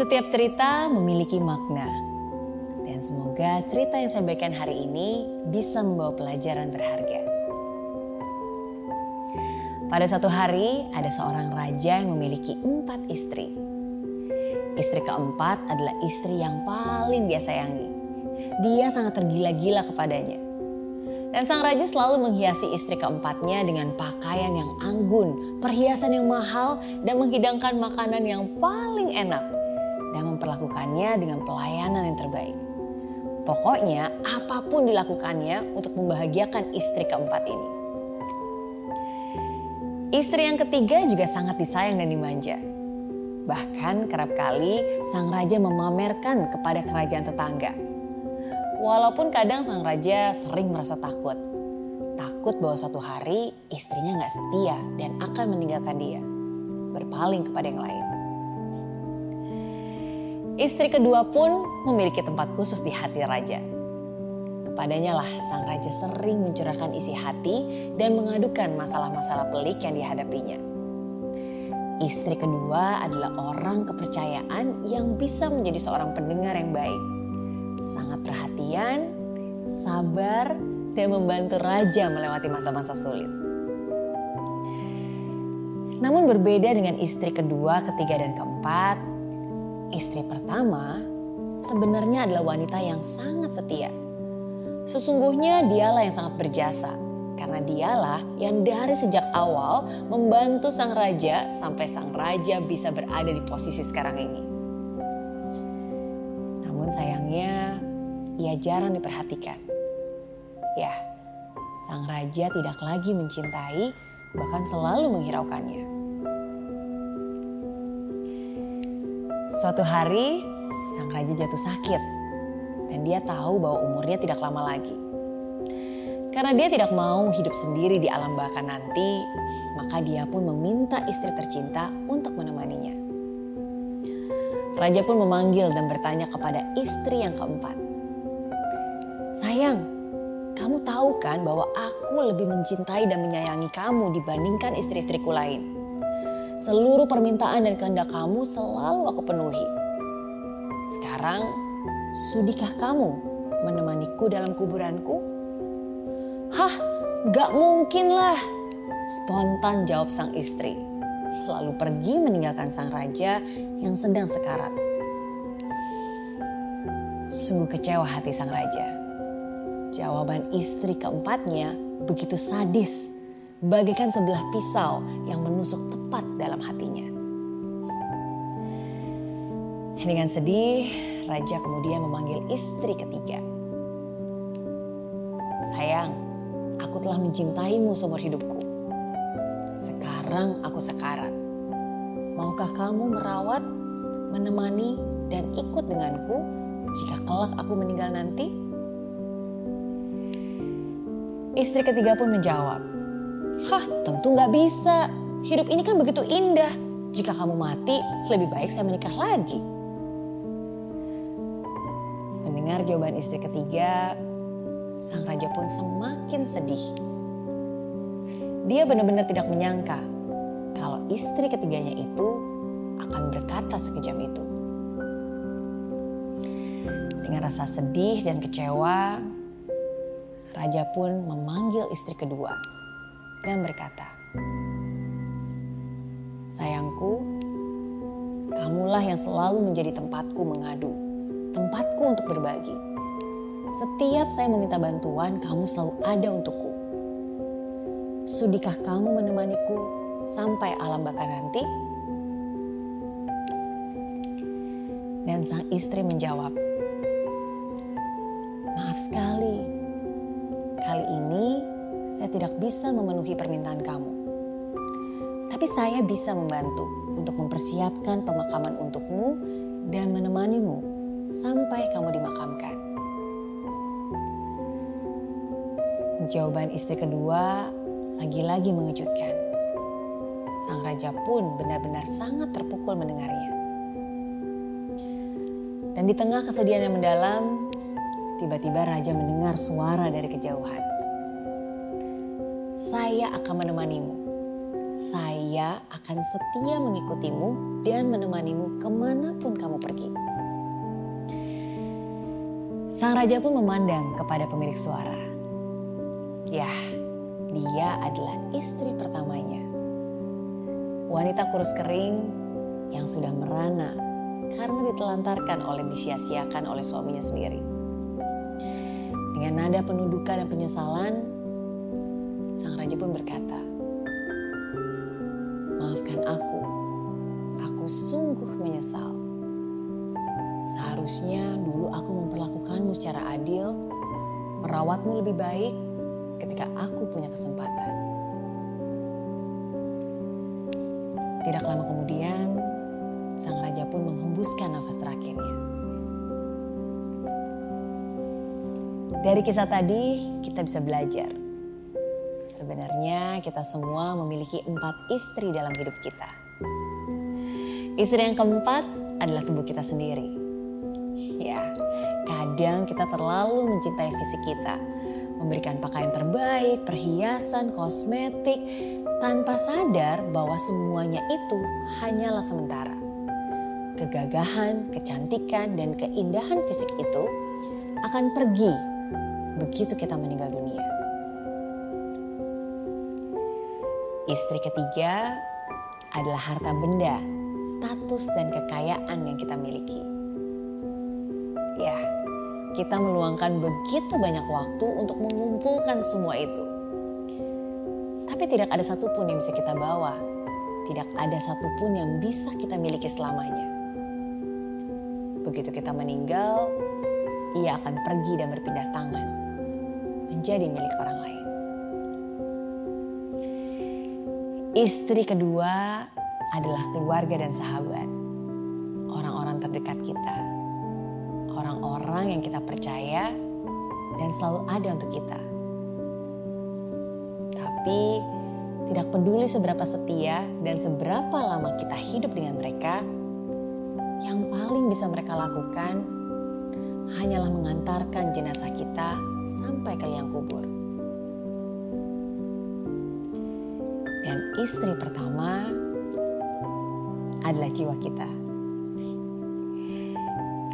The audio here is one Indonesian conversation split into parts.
Setiap cerita memiliki makna. Dan semoga cerita yang saya bagikan hari ini bisa membawa pelajaran berharga. Pada suatu hari ada seorang raja yang memiliki empat istri. Istri keempat adalah istri yang paling dia sayangi. Dia sangat tergila-gila kepadanya. Dan sang raja selalu menghiasi istri keempatnya dengan pakaian yang anggun, perhiasan yang mahal, dan menghidangkan makanan yang paling enak. Dan memperlakukannya dengan pelayanan yang terbaik. Pokoknya apa pun dilakukannya untuk membahagiakan istri keempat ini. Istri yang ketiga juga sangat disayang dan dimanja. Bahkan kerap kali sang raja memamerkan kepada kerajaan tetangga Walaupun kadang sang raja sering merasa takut. Takut bahwa suatu hari istrinya nggak setia dan akan meninggalkan dia. Berpaling kepada yang lain. Istri kedua pun memiliki tempat khusus di hati raja. Kepadanya lah sang raja sering mencurahkan isi hati dan mengadukan masalah-masalah pelik yang dihadapinya. Istri kedua adalah orang kepercayaan yang bisa menjadi seorang pendengar yang baik sangat perhatian, sabar, dan membantu raja melewati masa-masa sulit. Namun berbeda dengan istri kedua, ketiga, dan keempat, istri pertama sebenarnya adalah wanita yang sangat setia. Sesungguhnya dialah yang sangat berjasa karena dialah yang dari sejak awal membantu sang raja sampai sang raja bisa berada di posisi sekarang ini. Namun sayangnya ia jarang diperhatikan. Ya, sang raja tidak lagi mencintai, bahkan selalu menghiraukannya. Suatu hari, sang raja jatuh sakit dan dia tahu bahwa umurnya tidak lama lagi. Karena dia tidak mau hidup sendiri di alam baka nanti, maka dia pun meminta istri tercinta untuk menemaninya. Raja pun memanggil dan bertanya kepada istri yang keempat. Sayang, kamu tahu kan bahwa aku lebih mencintai dan menyayangi kamu dibandingkan istri-istriku lain. Seluruh permintaan dan kehendak kamu selalu aku penuhi. Sekarang, sudikah kamu menemaniku dalam kuburanku? Hah, gak mungkin lah. Spontan jawab sang istri lalu pergi meninggalkan sang raja yang sedang sekarat. Sungguh kecewa hati sang raja. Jawaban istri keempatnya begitu sadis, bagaikan sebelah pisau yang menusuk tepat dalam hatinya. Dengan sedih, raja kemudian memanggil istri ketiga. Sayang, aku telah mencintaimu seumur hidupku sekarang aku sekarat. Maukah kamu merawat, menemani, dan ikut denganku jika kelak aku meninggal nanti? Istri ketiga pun menjawab, Hah tentu gak bisa, hidup ini kan begitu indah. Jika kamu mati, lebih baik saya menikah lagi. Mendengar jawaban istri ketiga, sang raja pun semakin sedih. Dia benar-benar tidak menyangka kalau istri ketiganya itu akan berkata sekejam itu. Dengan rasa sedih dan kecewa, raja pun memanggil istri kedua dan berkata, "Sayangku, kamulah yang selalu menjadi tempatku mengadu, tempatku untuk berbagi. Setiap saya meminta bantuan, kamu selalu ada untukku. Sudikah kamu menemaniku sampai alam baka nanti? Dan sang istri menjawab, Maaf sekali, kali ini saya tidak bisa memenuhi permintaan kamu. Tapi saya bisa membantu untuk mempersiapkan pemakaman untukmu dan menemanimu sampai kamu dimakamkan. Jawaban istri kedua lagi-lagi mengejutkan. Sang raja pun benar-benar sangat terpukul mendengarnya. Dan di tengah kesedihan yang mendalam, tiba-tiba raja mendengar suara dari kejauhan. Saya akan menemanimu. Saya akan setia mengikutimu dan menemanimu ke mana pun kamu pergi. Sang raja pun memandang kepada pemilik suara. Ya, dia adalah istri pertamanya. Wanita kurus kering yang sudah merana karena ditelantarkan oleh disia-siakan oleh suaminya sendiri. Dengan nada penundukan dan penyesalan, sang raja pun berkata, Aku, aku sungguh menyesal. Seharusnya dulu aku memperlakukanmu secara adil, merawatmu lebih baik ketika aku punya kesempatan. Tidak lama kemudian, sang raja pun menghembuskan nafas terakhirnya. Dari kisah tadi, kita bisa belajar. Sebenarnya kita semua memiliki empat istri dalam hidup kita. Istri yang keempat adalah tubuh kita sendiri. Ya, kadang kita terlalu mencintai fisik kita, memberikan pakaian terbaik, perhiasan, kosmetik, tanpa sadar bahwa semuanya itu hanyalah sementara. Kegagahan, kecantikan, dan keindahan fisik itu akan pergi begitu kita meninggal dunia. Istri ketiga adalah harta benda, status, dan kekayaan yang kita miliki. Ya, kita meluangkan begitu banyak waktu untuk mengumpulkan semua itu tapi tidak ada satupun yang bisa kita bawa. Tidak ada satupun yang bisa kita miliki selamanya. Begitu kita meninggal, ia akan pergi dan berpindah tangan. Menjadi milik orang lain. Istri kedua adalah keluarga dan sahabat. Orang-orang terdekat kita. Orang-orang yang kita percaya dan selalu ada untuk kita tapi tidak peduli seberapa setia dan seberapa lama kita hidup dengan mereka, yang paling bisa mereka lakukan hanyalah mengantarkan jenazah kita sampai ke liang kubur. Dan istri pertama adalah jiwa kita.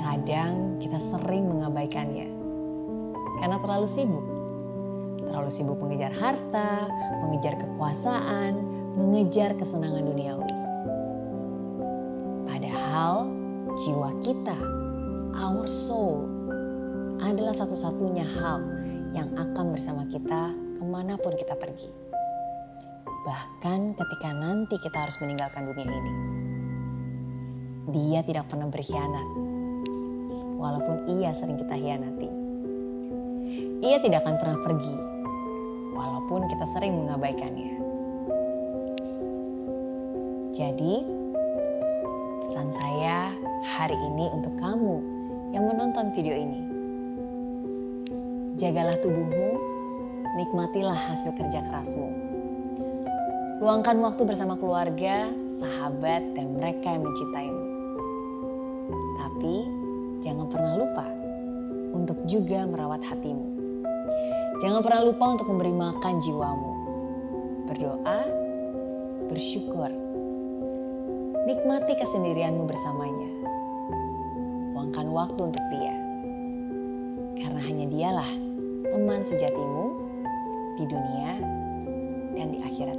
Kadang kita sering mengabaikannya karena terlalu sibuk terlalu sibuk mengejar harta, mengejar kekuasaan, mengejar kesenangan duniawi. Padahal jiwa kita, our soul, adalah satu-satunya hal yang akan bersama kita ke mana pun kita pergi. Bahkan ketika nanti kita harus meninggalkan dunia ini. Dia tidak pernah berkhianat, walaupun ia sering kita hianati. Ia tidak akan pernah pergi walaupun kita sering mengabaikannya. Jadi, pesan saya hari ini untuk kamu yang menonton video ini. Jagalah tubuhmu, nikmatilah hasil kerja kerasmu. Luangkan waktu bersama keluarga, sahabat, dan mereka yang mencintaimu. Tapi jangan pernah lupa untuk juga merawat hatimu. Jangan pernah lupa untuk memberi makan jiwamu. Berdoa, bersyukur. Nikmati kesendirianmu bersamanya. Luangkan waktu untuk dia. Karena hanya dialah teman sejatimu di dunia dan di akhirat